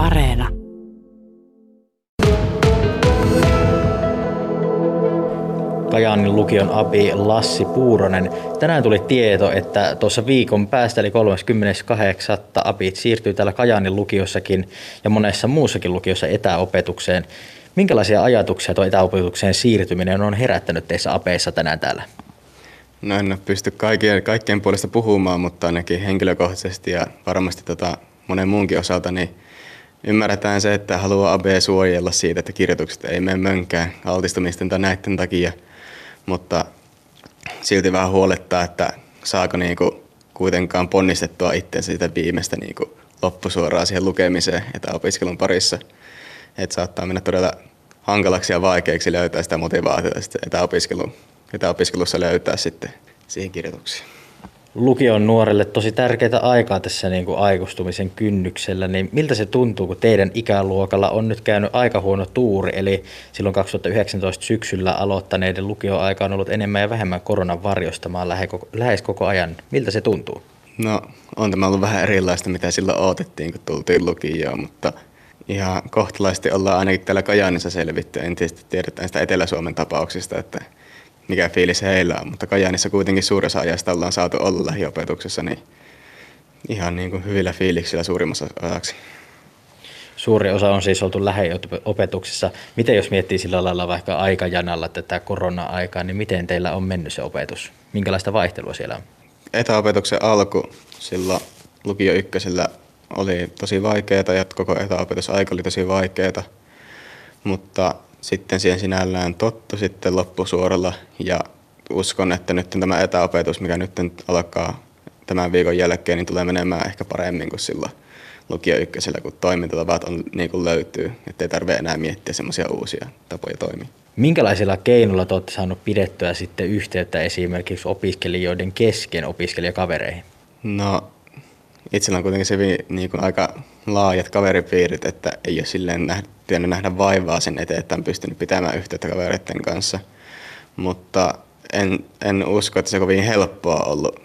Areena. Kajaanin lukion abi Lassi Puuronen. Tänään tuli tieto, että tuossa viikon päästä eli 38. abit siirtyy täällä Kajaanin lukiossakin ja monessa muussakin lukiossa etäopetukseen. Minkälaisia ajatuksia tuo etäopetukseen siirtyminen on herättänyt teissä apeissa tänään täällä? No en pysty kaikkien, kaikkien puolesta puhumaan, mutta ainakin henkilökohtaisesti ja varmasti tota monen muunkin osalta, niin ymmärretään se, että haluaa AB suojella siitä, että kirjoitukset ei mene mönkään altistumisten tai näiden takia, mutta silti vähän huolettaa, että saako niinku kuitenkaan ponnistettua itseänsä sitä viimeistä niinku loppusuoraa siihen lukemiseen etäopiskelun parissa. Että saattaa mennä todella hankalaksi ja vaikeaksi löytää sitä motivaatiota sitten etäopiskelun etäopiskelussa löytää sitten siihen kirjoituksiin. Lukion nuorelle tosi tärkeää aikaa tässä niin kuin aikuistumisen kynnyksellä, niin miltä se tuntuu, kun teidän ikäluokalla on nyt käynyt aika huono tuuri, eli silloin 2019 syksyllä aloittaneiden lukioaika on ollut enemmän ja vähemmän koronan varjostamaan lähes koko ajan. Miltä se tuntuu? No, on tämä ollut vähän erilaista, mitä silloin odotettiin, kun tultiin lukioon, mutta ihan kohtalaisesti ollaan ainakin täällä Kajaanissa selvitty. En tietysti tiedetään sitä Etelä-Suomen tapauksista, että mikä fiilis heillä on, mutta Kajaanissa kuitenkin suuressa ajasta ollaan saatu olla lähiopetuksessa, niin ihan niin kuin hyvillä fiiliksillä suurimmassa ajaksi. Suuri osa on siis oltu lähiopetuksessa. Miten jos miettii sillä lailla vaikka aikajanalla tätä korona-aikaa, niin miten teillä on mennyt se opetus? Minkälaista vaihtelua siellä on? Etäopetuksen alku silloin lukio ykkösellä oli tosi vaikeaa ja koko etäopetusaika oli tosi vaikeaa, mutta sitten siihen sinällään tottu sitten loppusuoralla ja uskon, että nyt tämä etäopetus, mikä nyt alkaa tämän viikon jälkeen, niin tulee menemään ehkä paremmin kuin silloin lukio ykkösellä, kun toimintatavat on, niin kuin löytyy, ettei tarvitse enää miettiä semmoisia uusia tapoja toimia. Minkälaisilla keinoilla te olette saaneet pidettyä sitten yhteyttä esimerkiksi opiskelijoiden kesken opiskelijakavereihin? No itsellä on kuitenkin se niin kuin aika laajat kaveripiirit, että ei ole silleen nähty, nähdä vaivaa sen eteen, että on pystynyt pitämään yhteyttä kavereiden kanssa. Mutta en, en usko, että se kovin helppoa ollut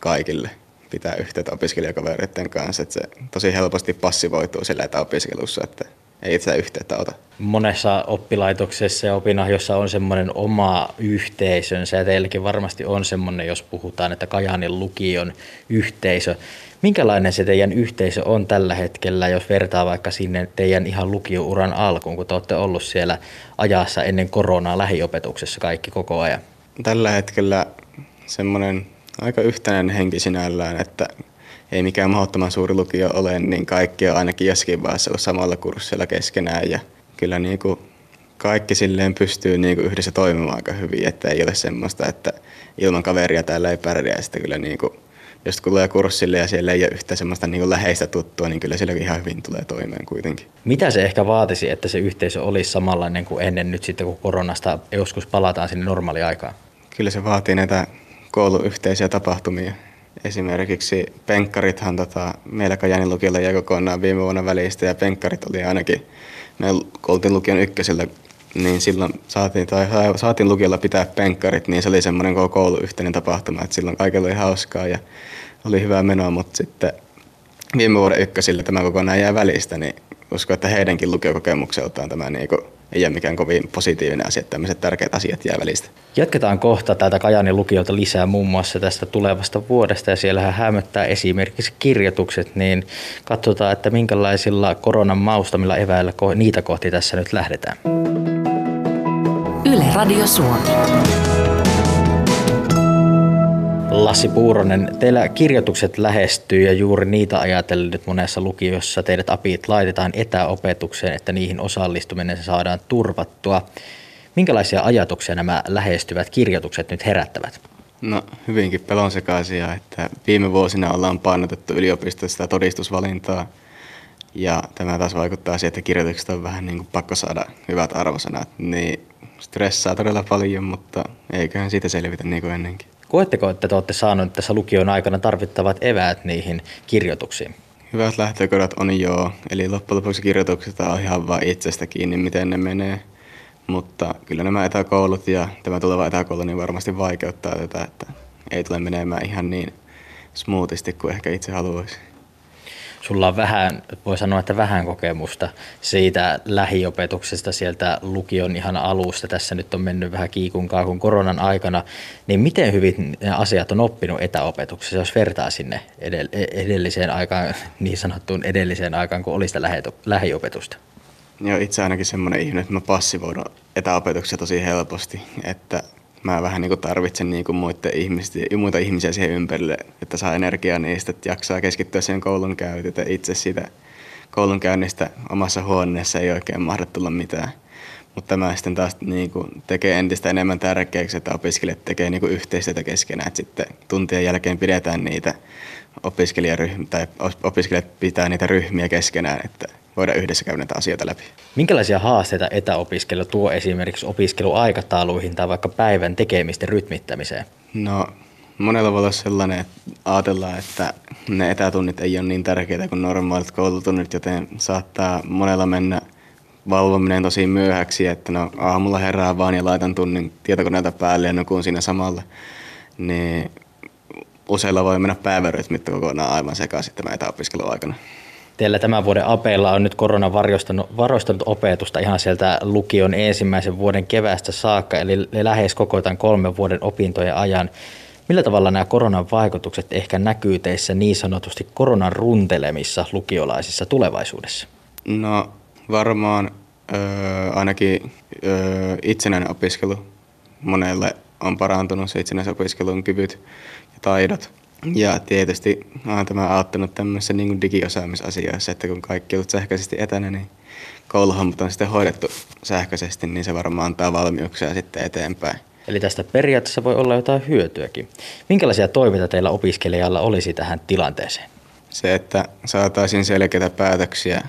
kaikille pitää yhteyttä opiskelijakavereiden kanssa. Että se tosi helposti passivoituu sillä etäopiskelussa, että ei itse yhteyttä ota. Monessa oppilaitoksessa ja opinahjossa on semmoinen oma yhteisönsä ja teilläkin varmasti on semmoinen, jos puhutaan, että Kajaanin lukion yhteisö. Minkälainen se teidän yhteisö on tällä hetkellä, jos vertaa vaikka sinne teidän ihan lukiouran alkuun, kun te olette ollut siellä ajassa ennen koronaa lähiopetuksessa kaikki koko ajan? Tällä hetkellä semmoinen aika yhtenäinen henki sinällään, että ei mikään mahdottoman suuri lukio ole, niin kaikki on ainakin jossakin vaiheessa ollut samalla kurssilla keskenään ja kyllä niin kuin kaikki silleen pystyy niin kuin yhdessä toimimaan aika hyvin, että ei ole semmoista, että ilman kaveria täällä ei pärjää. Sitten kyllä niin kuin, jos tulee kurssille ja siellä ei ole yhtä semmoista niin kuin läheistä tuttua, niin kyllä sillä ihan hyvin tulee toimeen kuitenkin. Mitä se ehkä vaatisi, että se yhteisö olisi samanlainen kuin ennen nyt sitten, kun koronasta joskus palataan sinne normaaliaikaan? Kyllä se vaatii näitä kouluyhteisiä tapahtumia Esimerkiksi penkkarithan tota, meillä Kajanin lukiolla jäi kokonaan viime vuonna välistä ja penkkarit oli ainakin, me oltiin lukion ykkösellä, niin silloin saatiin, tai saatiin lukiolla pitää penkkarit, niin se oli semmoinen koko koulu yhteinen tapahtuma, että silloin kaikilla oli hauskaa ja oli hyvää menoa, mutta sitten viime vuoden ykkösillä tämä kokonaan jää välistä, niin uskon, että heidänkin lukiokokemukseltaan tämä niinku ei ole mikään kovin positiivinen asia, että tämmöiset tärkeät asiat jää välistä. Jatketaan kohta täältä Kajanin lukiota lisää muun muassa tästä tulevasta vuodesta ja siellähän hämöttää esimerkiksi kirjoitukset, niin katsotaan, että minkälaisilla koronan maustamilla eväillä niitä kohti tässä nyt lähdetään. Yle Radio Suomi. Lassi Puuronen, teillä kirjoitukset lähestyy ja juuri niitä ajatellen nyt monessa lukiossa teidät apit laitetaan etäopetukseen, että niihin osallistuminen saadaan turvattua. Minkälaisia ajatuksia nämä lähestyvät kirjoitukset nyt herättävät? No hyvinkin pelonsekaisia, että viime vuosina ollaan painotettu yliopistosta todistusvalintaa ja tämä taas vaikuttaa siihen, että kirjoitukset on vähän niin kuin pakko saada hyvät arvosanat, niin stressaa todella paljon, mutta eiköhän siitä selvitä niin kuin ennenkin. Koetteko, että te olette saaneet tässä lukion aikana tarvittavat eväät niihin kirjoituksiin? Hyvät lähtökohdat on joo, eli loppujen lopuksi kirjoitukset on ihan vain itsestä kiinni, miten ne menee. Mutta kyllä nämä etäkoulut ja tämä tuleva etäkoulu niin varmasti vaikeuttaa tätä, että ei tule menemään ihan niin smoothisti kuin ehkä itse haluaisi. Sulla on vähän, voi sanoa, että vähän kokemusta siitä lähiopetuksesta sieltä lukion ihan alusta. Tässä nyt on mennyt vähän kiikun kaakun koronan aikana. Niin miten hyvin ne asiat on oppinut etäopetuksessa, jos vertaa sinne edelliseen aikaan, niin sanottuun edelliseen aikaan, kun oli sitä lähiopetusta? Joo, itse ainakin semmoinen ihminen, että mä passivoidun etäopetuksia tosi helposti, että mä vähän niin kuin tarvitsen niin kuin muita, ihmisiä, muita ihmisiä siihen ympärille, että saa energiaa niistä, että jaksaa keskittyä siihen koulun käytöön. Itse siitä koulunkäynnistä omassa huoneessa ei oikein mahda tulla mitään. Mutta tämä sitten taas niin kuin tekee entistä enemmän tärkeäksi, että opiskelijat tekee niin kuin yhteistyötä keskenään. Että sitten tuntien jälkeen pidetään niitä opiskelijaryhmiä, tai opiskelijat pitää niitä ryhmiä keskenään, että voida yhdessä käydä näitä asioita läpi. Minkälaisia haasteita etäopiskelu tuo esimerkiksi opiskeluaikatauluihin tai vaikka päivän tekemisten rytmittämiseen? No monella voi olla sellainen, että ajatellaan, että ne etätunnit ei ole niin tärkeitä kuin normaalit koulutunnit, joten saattaa monella mennä valvominen tosi myöhäksi, että no aamulla herää vaan ja laitan tunnin tietokoneelta päälle ja nukun siinä samalla. Niin useilla voi mennä päivärytmit kokonaan aivan sekaisin tämän etäopiskeluaikana. Teillä tämän vuoden apeilla on nyt korona varoistanut opetusta ihan sieltä lukion ensimmäisen vuoden kevästä saakka, eli lähes koko tämän kolmen vuoden opintojen ajan. Millä tavalla nämä koronan vaikutukset ehkä näkyy teissä niin sanotusti koronan runtelemissa lukiolaisissa tulevaisuudessa? No varmaan ö, ainakin ö, itsenäinen opiskelu monelle on parantunut se itsenäisen opiskelun kyvyt ja taidot. Ja tietysti on tämä auttanut tämmöisessä niin digiosaamisasioissa, että kun kaikki on sähköisesti etänä, niin kouluhommat on sitten hoidettu sähköisesti, niin se varmaan antaa valmiuksia sitten eteenpäin. Eli tästä periaatteessa voi olla jotain hyötyäkin. Minkälaisia toimita teillä opiskelijalla olisi tähän tilanteeseen? Se, että saataisiin selkeitä päätöksiä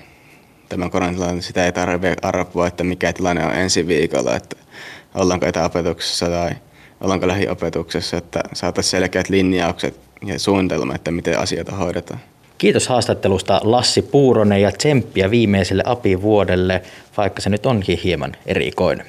tämän koronatilanteen, sitä ei tarvitse arvua, että mikä tilanne on ensi viikolla, että ollaanko etäopetuksessa tai ollaanko lähiopetuksessa, että saataisiin selkeät linjaukset ja suunnitelma, että miten asioita hoidetaan. Kiitos haastattelusta Lassi Puuronen ja tsemppiä viimeiselle apivuodelle, vaikka se nyt onkin hieman erikoinen.